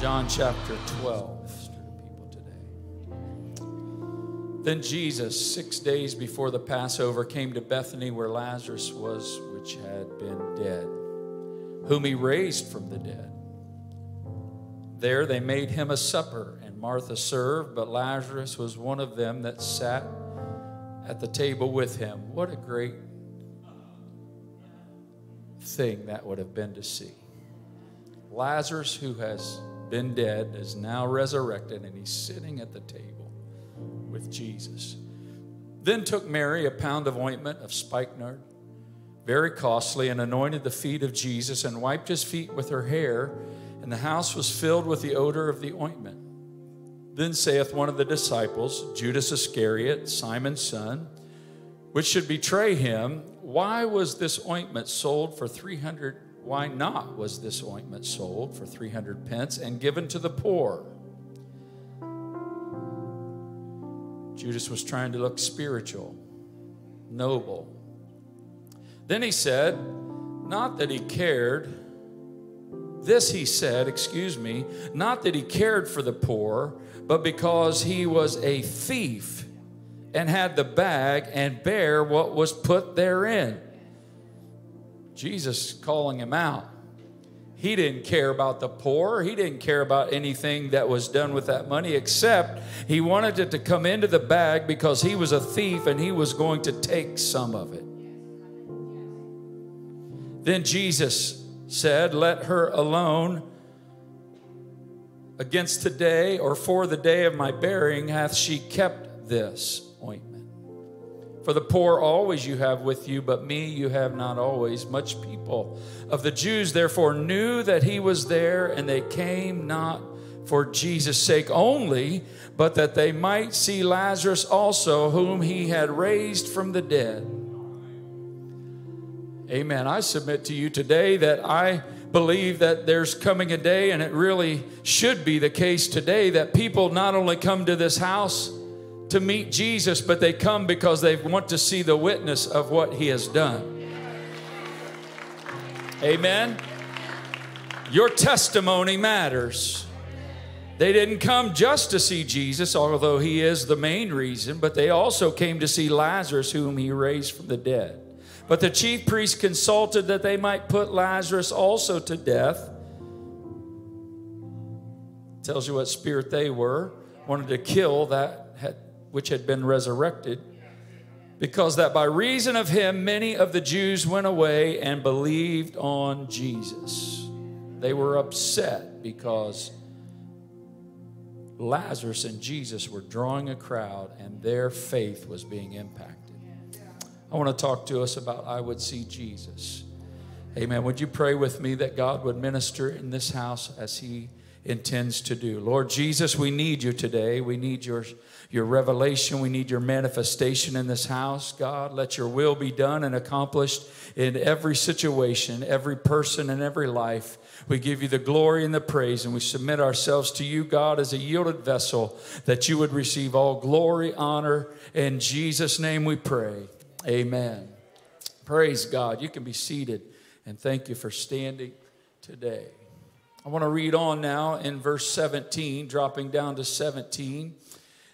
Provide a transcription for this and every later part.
John chapter 12. Then Jesus, six days before the Passover, came to Bethany where Lazarus was, which had been dead, whom he raised from the dead. There they made him a supper, and Martha served, but Lazarus was one of them that sat at the table with him. What a great thing that would have been to see. Lazarus, who has been dead, is now resurrected, and he's sitting at the table with Jesus. Then took Mary a pound of ointment of spikenard, very costly, and anointed the feet of Jesus and wiped his feet with her hair, and the house was filled with the odor of the ointment. Then saith one of the disciples, Judas Iscariot, Simon's son, which should betray him, why was this ointment sold for 300 why not was this ointment sold for 300 pence and given to the poor? Judas was trying to look spiritual, noble. Then he said, not that he cared, this he said, excuse me, not that he cared for the poor, but because he was a thief and had the bag and bare what was put therein. Jesus calling him out. He didn't care about the poor. He didn't care about anything that was done with that money, except he wanted it to come into the bag because he was a thief and he was going to take some of it. Then Jesus said, Let her alone. Against today or for the day of my burying hath she kept this. For the poor always you have with you, but me you have not always. Much people of the Jews therefore knew that he was there, and they came not for Jesus' sake only, but that they might see Lazarus also, whom he had raised from the dead. Amen. I submit to you today that I believe that there's coming a day, and it really should be the case today, that people not only come to this house, to meet Jesus, but they come because they want to see the witness of what he has done. Amen. Your testimony matters. They didn't come just to see Jesus, although he is the main reason, but they also came to see Lazarus, whom he raised from the dead. But the chief priests consulted that they might put Lazarus also to death. Tells you what spirit they were. Wanted to kill that had which had been resurrected, because that by reason of him many of the Jews went away and believed on Jesus. They were upset because Lazarus and Jesus were drawing a crowd and their faith was being impacted. I want to talk to us about I would see Jesus. Amen. Would you pray with me that God would minister in this house as he intends to do? Lord Jesus, we need you today. We need your your revelation. We need your manifestation in this house, God. Let your will be done and accomplished in every situation, every person, and every life. We give you the glory and the praise, and we submit ourselves to you, God, as a yielded vessel, that you would receive all glory, honor. In Jesus' name we pray. Amen. Praise God. You can be seated, and thank you for standing today. I want to read on now in verse 17, dropping down to 17.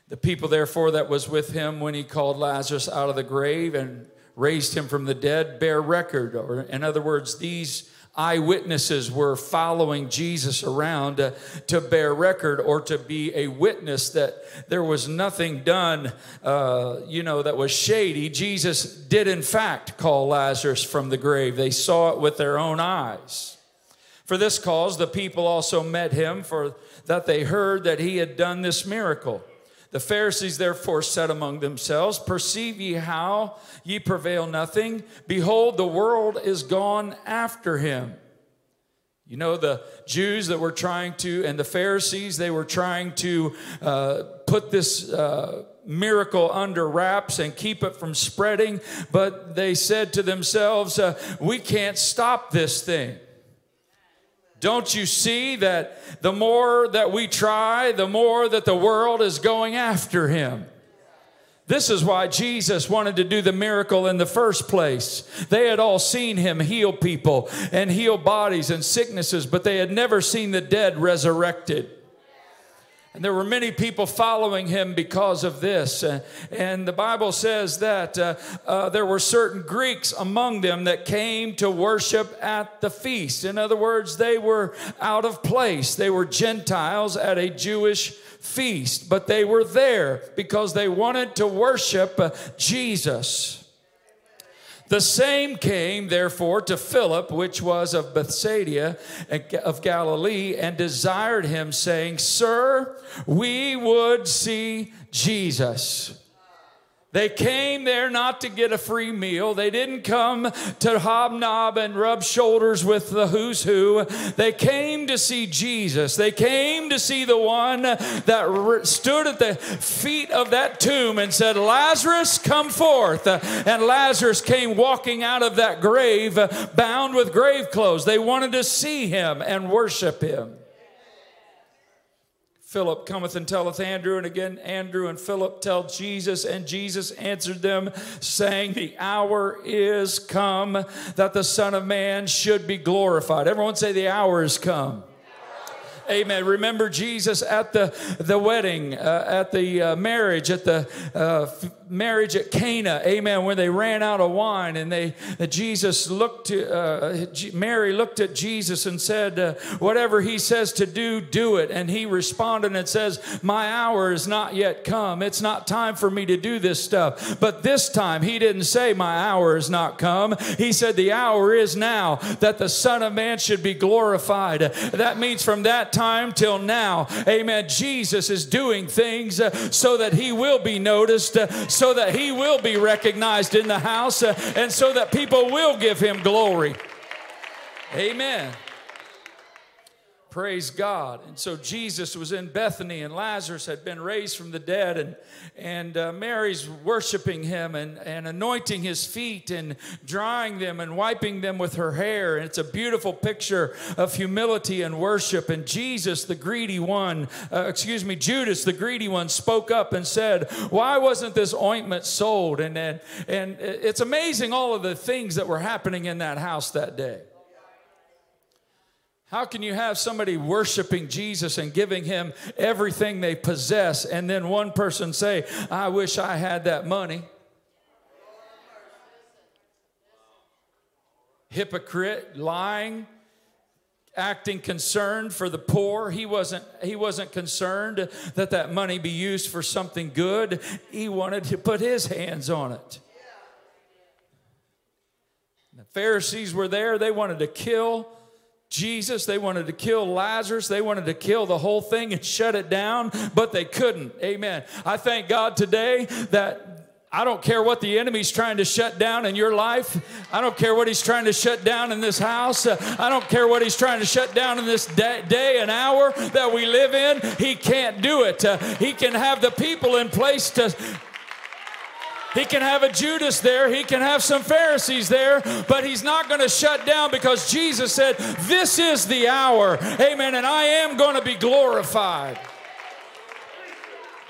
The people, therefore, that was with him when he called Lazarus out of the grave and raised him from the dead bear record. Or, in other words, these eyewitnesses were following Jesus around to bear record or to be a witness that there was nothing done, uh, you know, that was shady. Jesus did, in fact, call Lazarus from the grave. They saw it with their own eyes. For this cause, the people also met him, for that they heard that he had done this miracle. The Pharisees therefore said among themselves, Perceive ye how ye prevail nothing? Behold, the world is gone after him. You know, the Jews that were trying to, and the Pharisees, they were trying to uh, put this uh, miracle under wraps and keep it from spreading, but they said to themselves, uh, We can't stop this thing. Don't you see that the more that we try, the more that the world is going after him? This is why Jesus wanted to do the miracle in the first place. They had all seen him heal people and heal bodies and sicknesses, but they had never seen the dead resurrected. And there were many people following him because of this. And the Bible says that uh, uh, there were certain Greeks among them that came to worship at the feast. In other words, they were out of place. They were Gentiles at a Jewish feast, but they were there because they wanted to worship uh, Jesus. The same came, therefore, to Philip, which was of Bethsaida of Galilee, and desired him, saying, Sir, we would see Jesus. They came there not to get a free meal. They didn't come to hobnob and rub shoulders with the who's who. They came to see Jesus. They came to see the one that stood at the feet of that tomb and said, Lazarus, come forth. And Lazarus came walking out of that grave bound with grave clothes. They wanted to see him and worship him. Philip cometh and telleth Andrew, and again Andrew and Philip tell Jesus, and Jesus answered them, saying, The hour is come that the Son of Man should be glorified. Everyone say, The hour is come. Amen. Remember Jesus at the, the wedding, uh, at the uh, marriage, at the uh, marriage at Cana. Amen. When they ran out of wine and they Jesus looked to uh, Mary looked at Jesus and said, uh, "Whatever he says to do, do it." And he responded and says, "My hour is not yet come. It's not time for me to do this stuff." But this time he didn't say, "My hour is not come." He said, "The hour is now that the Son of Man should be glorified." That means from that time till now, amen, Jesus is doing things uh, so that he will be noticed, uh, so that he will be recognized in the house, uh, and so that people will give him glory. Amen. Praise God. And so Jesus was in Bethany, and Lazarus had been raised from the dead, and, and uh, Mary's worshiping him and, and anointing his feet and drying them and wiping them with her hair. And it's a beautiful picture of humility and worship. And Jesus, the greedy one, uh, excuse me, Judas, the greedy one, spoke up and said, Why wasn't this ointment sold? And, and, and it's amazing all of the things that were happening in that house that day. How can you have somebody worshiping Jesus and giving him everything they possess, and then one person say, I wish I had that money? Hypocrite, lying, acting concerned for the poor. He wasn't he wasn't concerned that that money be used for something good. He wanted to put his hands on it. The pharisees were there. They wanted to kill Jesus. They wanted to kill Lazarus. They wanted to kill the whole thing and shut it down, but they couldn't. Amen. I thank God today that I don't care what the enemy's trying to shut down in your life. I don't care what he's trying to shut down in this house. I don't care what he's trying to shut down in this day, and hour that we live in. He can't do it. He can have the people in place to he can have a Judas there, he can have some Pharisees there, but he's not going to shut down because Jesus said, This is the hour. Amen. And I am going to be glorified.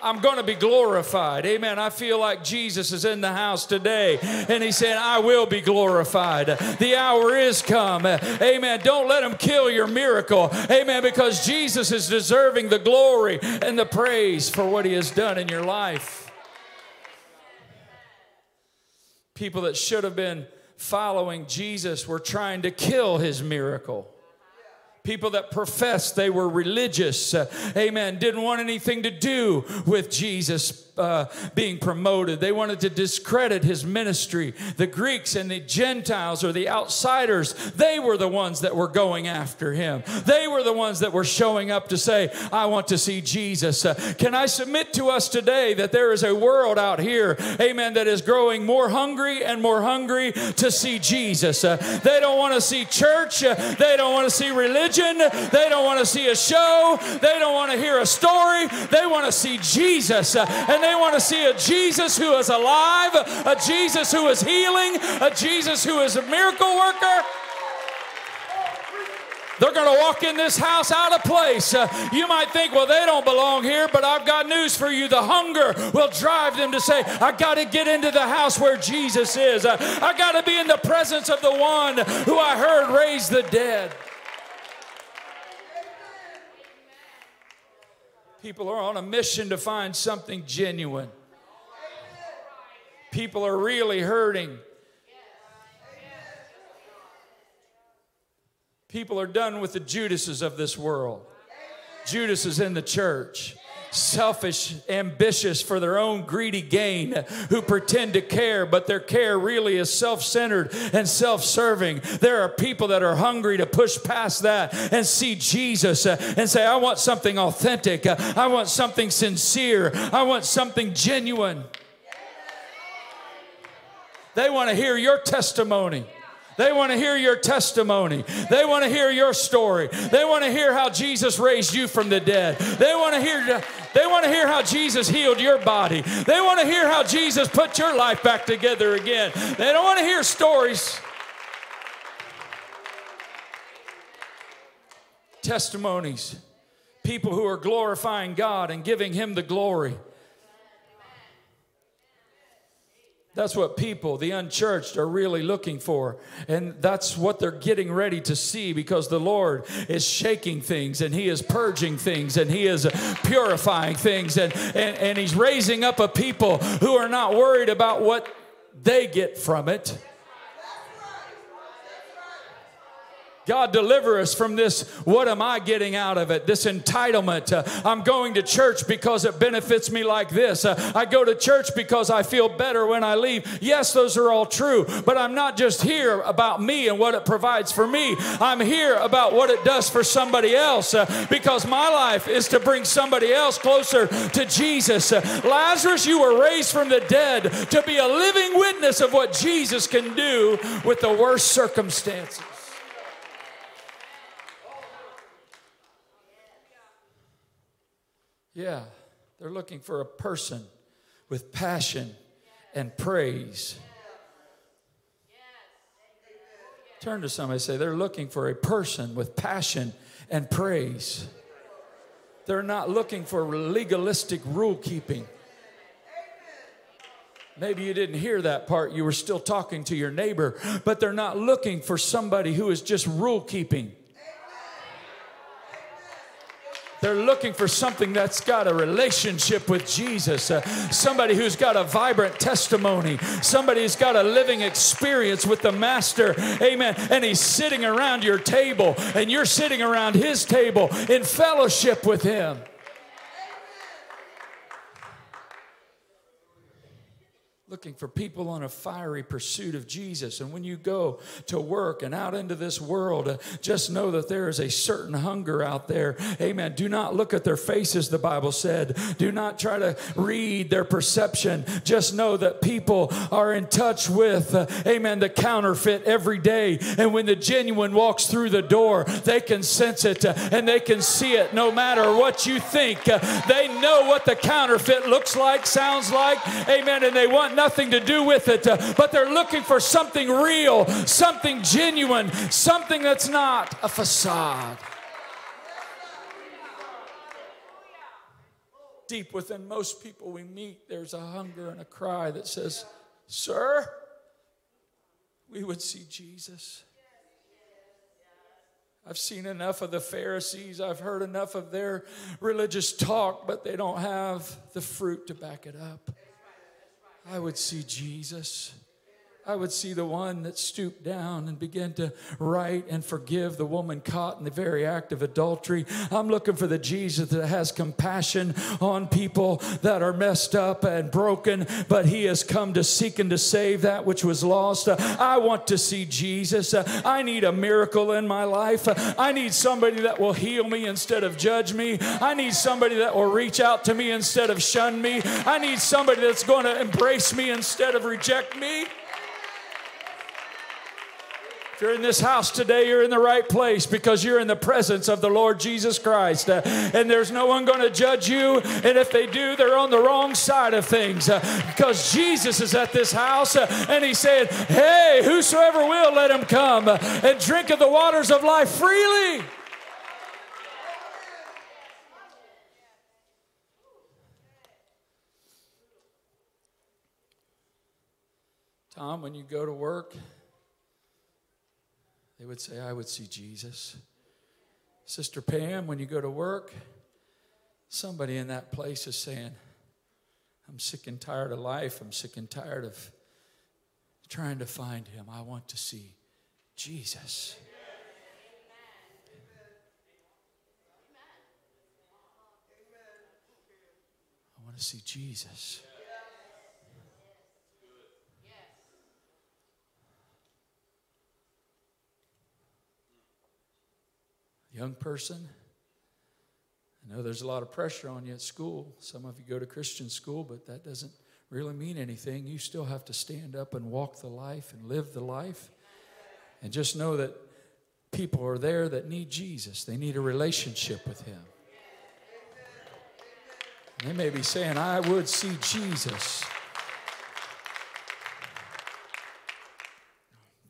I'm going to be glorified. Amen. I feel like Jesus is in the house today and he said, I will be glorified. The hour is come. Amen. Don't let him kill your miracle. Amen. Because Jesus is deserving the glory and the praise for what he has done in your life. People that should have been following Jesus were trying to kill his miracle people that professed they were religious, uh, amen, didn't want anything to do with Jesus uh, being promoted. They wanted to discredit his ministry. The Greeks and the Gentiles or the outsiders, they were the ones that were going after him. They were the ones that were showing up to say, I want to see Jesus. Uh, can I submit to us today that there is a world out here, amen, that is growing more hungry and more hungry to see Jesus? Uh, they don't want to see church. Uh, they don't want to see religion. They don't want to see a show. They don't want to hear a story. They want to see Jesus. And they want to see a Jesus who is alive, a Jesus who is healing, a Jesus who is a miracle worker. They're going to walk in this house out of place. Uh, you might think, well, they don't belong here, but I've got news for you. The hunger will drive them to say, I got to get into the house where Jesus is. Uh, I got to be in the presence of the one who I heard raise the dead. People are on a mission to find something genuine. People are really hurting. People are done with the Judases of this world. Judas is in the church selfish, ambitious for their own greedy gain, who pretend to care, but their care really is self centered and self serving. There are people that are hungry to push past that and see Jesus uh, and say, I want something authentic, uh, I want something sincere, I want something genuine. They want to hear your testimony. They want to hear your testimony. They want to hear your story. They want to hear how Jesus raised you from the dead. They want to hear they want to hear how Jesus healed your body. They want to hear how Jesus put your life back together again. They don't want to hear stories. Testimonies. People who are glorifying God and giving him the glory. That's what people, the unchurched, are really looking for. And that's what they're getting ready to see because the Lord is shaking things and He is purging things and He is purifying things. And, and, and He's raising up a people who are not worried about what they get from it God, deliver us from this. What am I getting out of it? This entitlement. Uh, I'm going to church because it benefits me like this. Uh, I go to church because I feel better when I leave. Yes, those are all true, but I'm not just here about me and what it provides for me. I'm here about what it does for somebody else uh, because my life is to bring somebody else closer to Jesus. Uh, Lazarus, you were raised from the dead to be a living witness of what Jesus can do with the worst circumstances. Yeah, they're looking for a person with passion and praise. Turn to somebody say, they're looking for a person with passion and praise. They're not looking for legalistic rule keeping. Maybe you didn't hear that part. You were still talking to your neighbor, but they're not looking for somebody who is just rule keeping. They're looking for something that's got a relationship with Jesus, uh, somebody who's got a vibrant testimony, somebody who's got a living experience with the Master. Amen. And he's sitting around your table, and you're sitting around his table in fellowship with him. Looking for people on a fiery pursuit of Jesus. And when you go to work and out into this world, uh, just know that there is a certain hunger out there. Amen. Do not look at their faces, the Bible said. Do not try to read their perception. Just know that people are in touch with, uh, amen, the counterfeit every day. And when the genuine walks through the door, they can sense it uh, and they can see it no matter what you think. Uh, they know what the counterfeit looks like, sounds like. Amen. And they want nothing nothing to do with it, uh, but they're looking for something real, something genuine, something that's not a facade. Deep within most people we meet, there's a hunger and a cry that says, Sir, we would see Jesus. I've seen enough of the Pharisees. I've heard enough of their religious talk, but they don't have the fruit to back it up. I would see Jesus. I would see the one that stooped down and began to write and forgive the woman caught in the very act of adultery. I'm looking for the Jesus that has compassion on people that are messed up and broken, but he has come to seek and to save that which was lost. I want to see Jesus. I need a miracle in my life. I need somebody that will heal me instead of judge me. I need somebody that will reach out to me instead of shun me. I need somebody that's going to embrace me instead of reject me. If you're in this house today, you're in the right place because you're in the presence of the Lord Jesus Christ. Uh, and there's no one going to judge you. And if they do, they're on the wrong side of things uh, because Jesus is at this house uh, and he said, Hey, whosoever will, let him come uh, and drink of the waters of life freely. Tom, when you go to work, they would say, I would see Jesus. Sister Pam, when you go to work, somebody in that place is saying, I'm sick and tired of life. I'm sick and tired of trying to find him. I want to see Jesus. I want to see Jesus. Young person, I know there's a lot of pressure on you at school. Some of you go to Christian school, but that doesn't really mean anything. You still have to stand up and walk the life and live the life. And just know that people are there that need Jesus, they need a relationship with Him. They may be saying, I would see Jesus.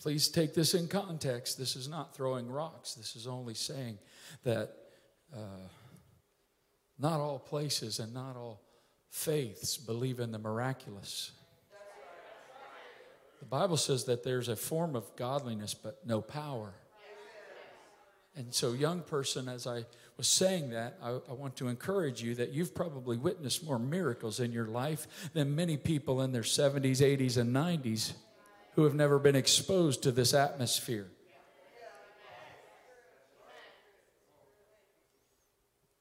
Please take this in context. This is not throwing rocks. This is only saying that uh, not all places and not all faiths believe in the miraculous. The Bible says that there's a form of godliness, but no power. And so, young person, as I was saying that, I, I, want to encourage you that you've probably witnessed more miracles in your life than many people in their 70s, 80s, and 90s who have never been exposed to this atmosphere.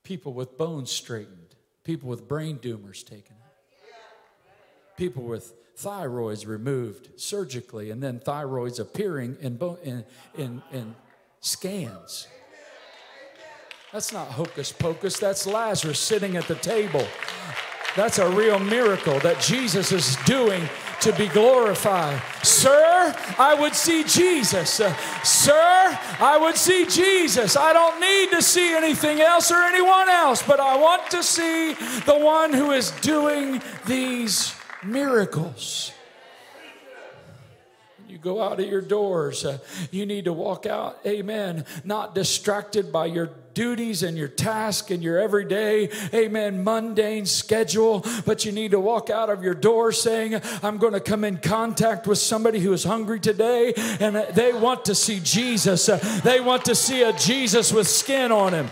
People with bones straightened, people with brain tumors taken out, people with thyroids removed surgically, and then thyroids appearing in, in, in, in scans. That's not hocus pocus, that's Lazarus sitting at the table. That's a real miracle that Jesus is doing to be glorified. Sir, I would see Jesus. Uh, sir, I would see Jesus. I don't need to see anything else or anyone else, but I want to see the one who is doing these miracles you go out of your doors, uh, you need to walk out, amen, not distracted by your duties and your task and your everyday, amen, mundane schedule, but you need to walk out of your door saying, I'm going to come in contact with somebody who is hungry today and they want to see Jesus. They want to see a Jesus with skin on him.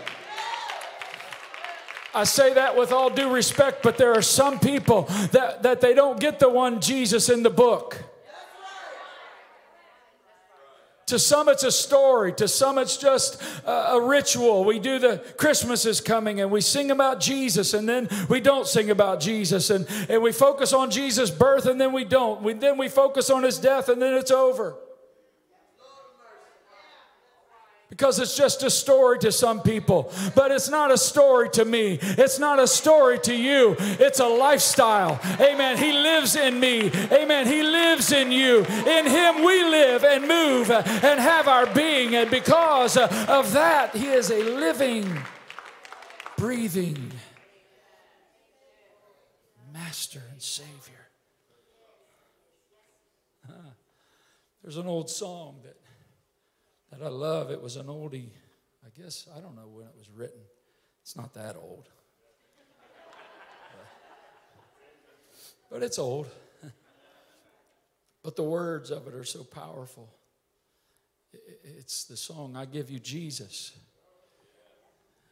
I say that with all due respect, but there are some people that, that they don't get the one Jesus in the book. To some, it's a story. To some, it's just a, a, ritual. We do the Christmas is coming and we sing about Jesus and then we don't sing about Jesus. And, and we focus on Jesus' birth and then we don't. We, then we focus on his death and then it's over because it's just a story to some people, but it's not a story to me. It's not a story to you. It's a lifestyle. Amen. He lives in me. Amen. He lives in you. In Him we live and move and have our being. And because of that, He is a living, breathing Master and Savior. There's an old song that that I love. It was an oldie. I guess, I don't know when it was written. It's not that old. but it's old. but the words of it are so powerful. It's the song, I Give You Jesus.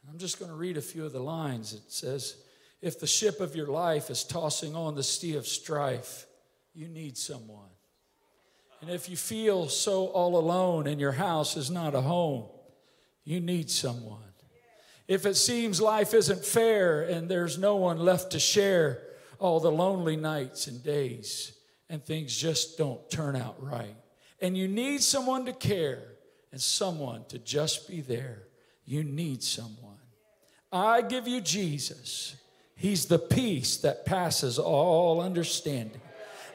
I'm just going to read a few of the lines. It says, If the ship of your life is tossing on the sea of strife, you need someone. And if you feel so all alone and your house is not a home, you need someone. If it seems life isn't fair and there's no one left to share all the lonely nights and days and things just don't turn out right, and you need someone to care and someone to just be there, you need someone. I give you Jesus. He's the peace that passes all understanding.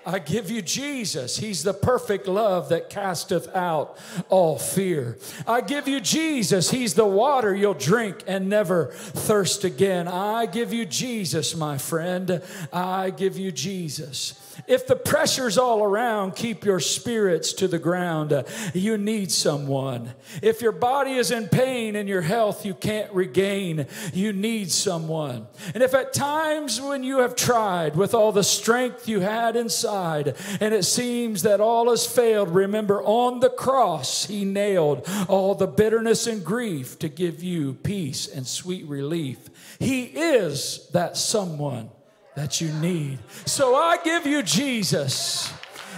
I give you Jesus. He's the perfect love that casteth out all fear. I give you Jesus. He's the water you'll drink and never thirst again. I give you Jesus, my friend. I give you Jesus. If the pressure's all around, keep your spirits to the ground. You need someone. If your body is in pain and your health you can't regain, you need someone. And if at times when you have tried with all the strength you had inside and it seems that all has failed, remember on the cross he nailed all the bitterness and grief to give you peace and sweet relief. He is that someone that you need. So I give you Jesus.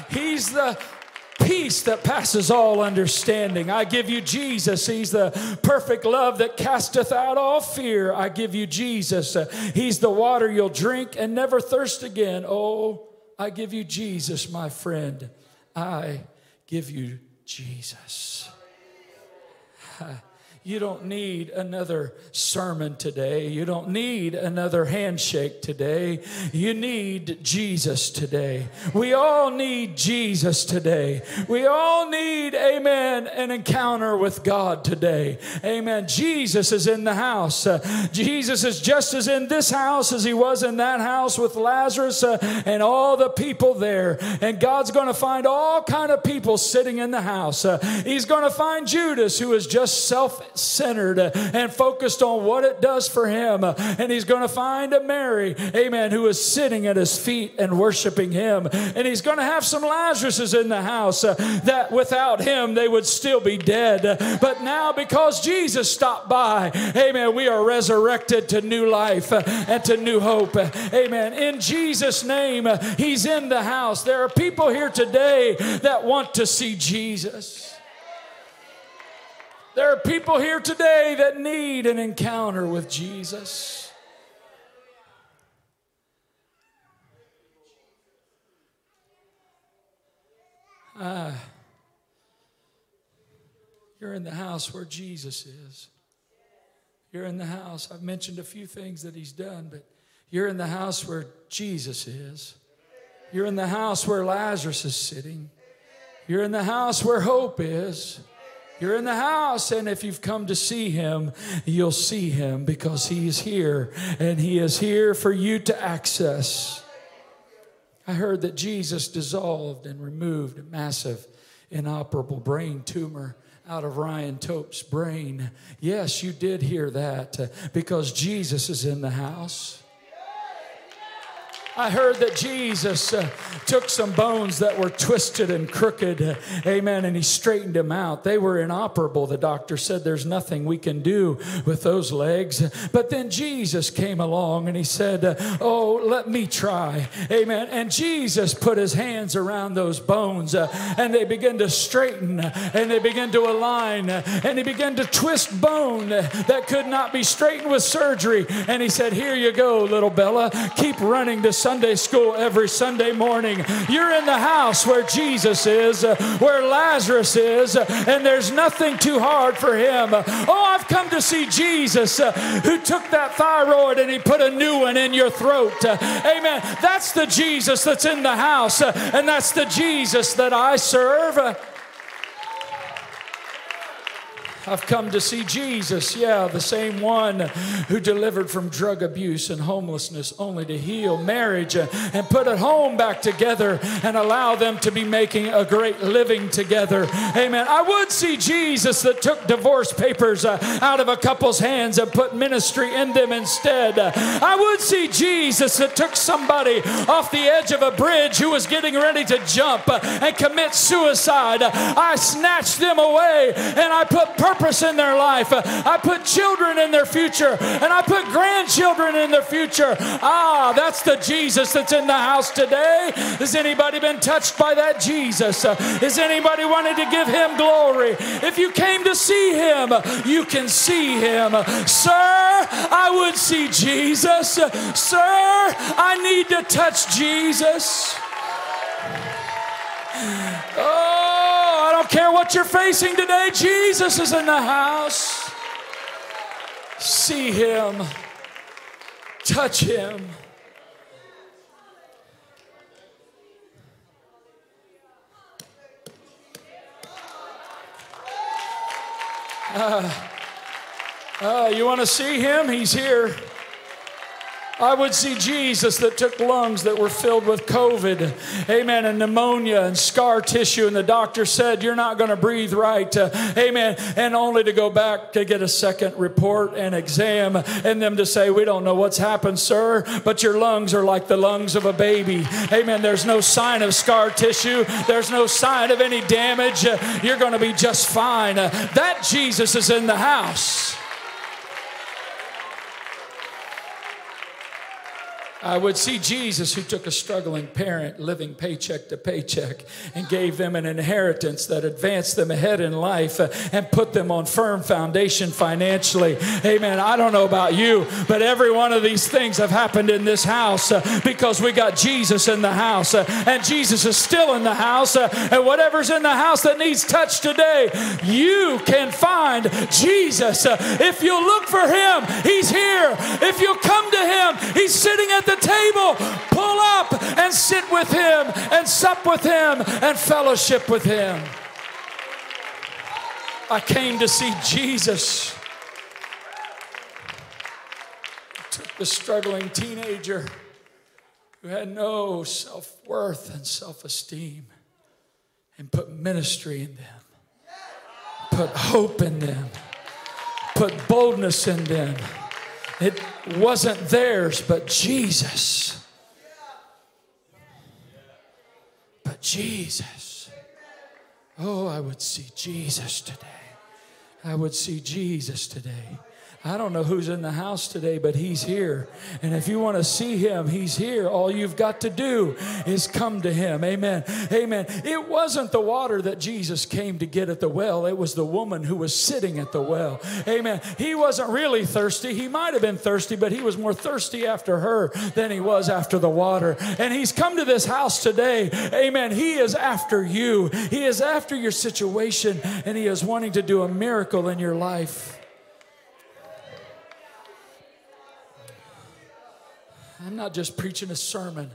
He's the peace that passes all understanding. I give you Jesus. He's the perfect love that casteth out all fear. I give you Jesus. He's the water you'll drink and never thirst again. Oh, I give you Jesus, my friend. I give you Jesus. You don't need another sermon today. You don't need another handshake today. You need Jesus today. We all need Jesus today. We all need, amen, an encounter with God today. Amen. Jesus is in the house. Uh, Jesus is just as in this house as he was in that house with Lazarus uh, and all the people there. And God's going to find all kind of people sitting in the house. Uh, he's going to find Judas who is just self centered and focused on what it does for him. And he's going to find a Mary, amen, who is sitting at his feet and worshiping him. And he's going to have some Lazaruses in the house uh, that without him they would still be dead. But now, because Jesus stopped by, amen, we are resurrected to new life uh, and to new hope. Amen. In Jesus' name, uh, he's in the house. There are people here today that want to see Jesus. There are people here today that need an encounter with Jesus. Uh, you're in the house where Jesus is. You're in the house. I've mentioned a few things that he's done, but you're in the house where Jesus is. You're in the house where Lazarus is sitting. You're in the house where hope is. You're in the house, and if you've come to see him, you'll see him because he is here, and he is here for you to access. I heard that Jesus dissolved and removed a massive, inoperable brain tumor out of Ryan Tope's brain. Yes, you did hear that uh, because Jesus is in the house. I heard that Jesus uh, took some bones that were twisted and crooked, uh, amen, and he straightened them out. They were inoperable. The doctor said there's nothing we can do with those legs. But then Jesus came along and he said, uh, Oh, let me try, amen. And Jesus put his hands around those bones uh, and they began to straighten and they began to align and he began to twist bone that could not be straightened with surgery. And he said, Here you go, little Bella, keep running to Sunday school every Sunday morning. You're in the house where Jesus is, uh, where Lazarus is, uh, and there's nothing too hard for him. Oh, I've come to see Jesus uh, who took that thyroid and he put a new one in your throat. Amen. That's the Jesus that's in the house, and that's the Jesus that I serve. I've come to see Jesus, yeah, the same one who delivered from drug abuse and homelessness only to heal marriage and put a home back together and allow them to be making a great living together. Amen. I would see Jesus that took divorce papers uh, out of a couple's hands and put ministry in them instead. I would see Jesus that took somebody off the edge of a bridge who was getting ready to jump uh, and commit suicide. I snatched them away and I put purpose purpose in their life. I put children in their future and I put grandchildren in their future. Ah, that's the Jesus that's in the house today. Has anybody been touched by that Jesus? Has anybody wanted to give him glory? If you came to see him, you can see him. Sir, I would see Jesus. Sir, I need to touch Jesus. don't care what you're facing today, Jesus is in the house. See him, touch him. Uh, uh, you want to see him? He's here. I would see Jesus that took lungs that were filled with COVID, amen, and pneumonia and scar tissue, and the doctor said, You're not going to breathe right, uh, amen, and only to go back to get a second report and exam, and them to say, We don't know what's happened, sir, but your lungs are like the lungs of a baby, amen. There's no sign of scar tissue, there's no sign of any damage. You're going to be just fine. That Jesus is in the house. I would see Jesus who took a struggling parent living paycheck to paycheck and gave them an inheritance that advanced them ahead in life uh, and put them on firm foundation financially. Amen. I don't know about you, but every one of these things have happened in this house uh, because we got Jesus in the house uh, and Jesus is still in the house. And whatever's in the house that needs touch today, you can find Jesus. If you look for him, he's here. If you come to him, he's sitting at the table, pull up and sit with him and sup with him and fellowship with him. I came to see Jesus. took the struggling teenager who had no self worth and self esteem and put ministry in them, put hope in them, put boldness in them it wasn't theirs, but Jesus. But Jesus. Oh, I would see Jesus today. I would see Jesus today. I don't know who's in the house today, but he's here. And if you want to see him, he's here. All you've got to do is come to him. Amen. Amen. It wasn't the water that Jesus came to get at the well, it was the woman who was sitting at the well. Amen. He wasn't really thirsty. He might have been thirsty, but he was more thirsty after her than he was after the water. And he's come to this house today. Amen. He is after you, he is after your situation, and he is wanting to do a miracle in your life. I'm not just preaching a sermon.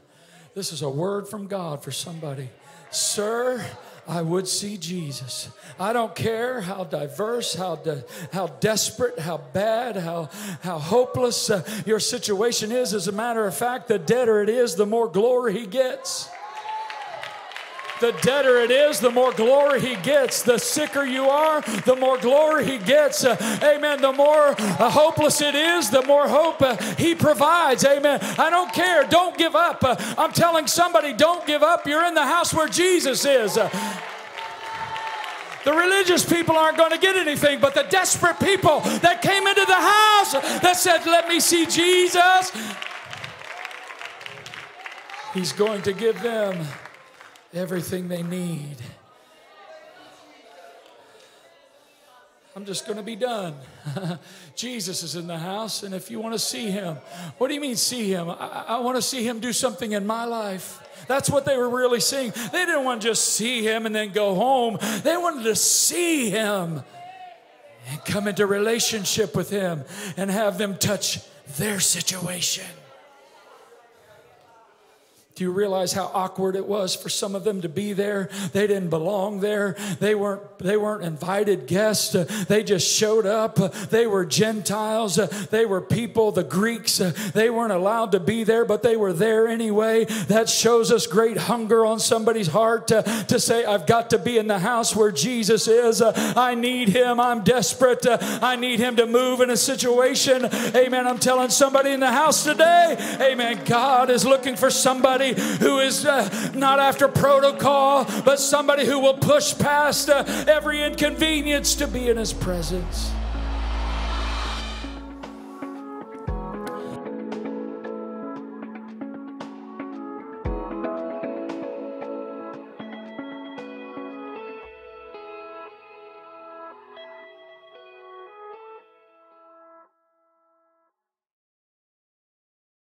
This is a word from God for somebody. Sir, I would see Jesus. I don't care how diverse, how, de- how desperate, how bad, how, how hopeless uh, your situation is. As a matter of fact, the deader it is, the more glory he gets the deader it is, the more glory he gets. The sicker you are, the more glory he gets. Uh, amen. The more uh, hopeless it is, the more hope uh, he provides. Amen. I don't care. Don't give up. Uh, I'm telling somebody, don't give up. You're in the house where Jesus is. Uh, the religious people aren't going to get anything, but the desperate people that came into the house that said, Let me see Jesus, He's going to give them everything they need. I'm just going to be done. Jesus is in the house, and if you want to see him, what do you mean see him? I, I want to see him do something in my life. That's what they were really seeing. They didn't want to just see him and then go home, they wanted to see him and come into relationship with him and have them touch their situation. Do you realize how awkward it was for some of them to be there? They didn't belong there. They weren't they weren't invited guests. They just showed up. They were Gentiles. They were people, the Greeks. They weren't allowed to be there, but they were there anyway. That shows us great hunger on somebody's heart to, to say, I've got to be in the house where Jesus is. I need him. I'm desperate. I need him to move in a situation. Amen. I'm telling somebody in the house today, Amen. God is looking for somebody somebody who is uh, not after protocol, but somebody who will push past uh, every inconvenience to be in His presence.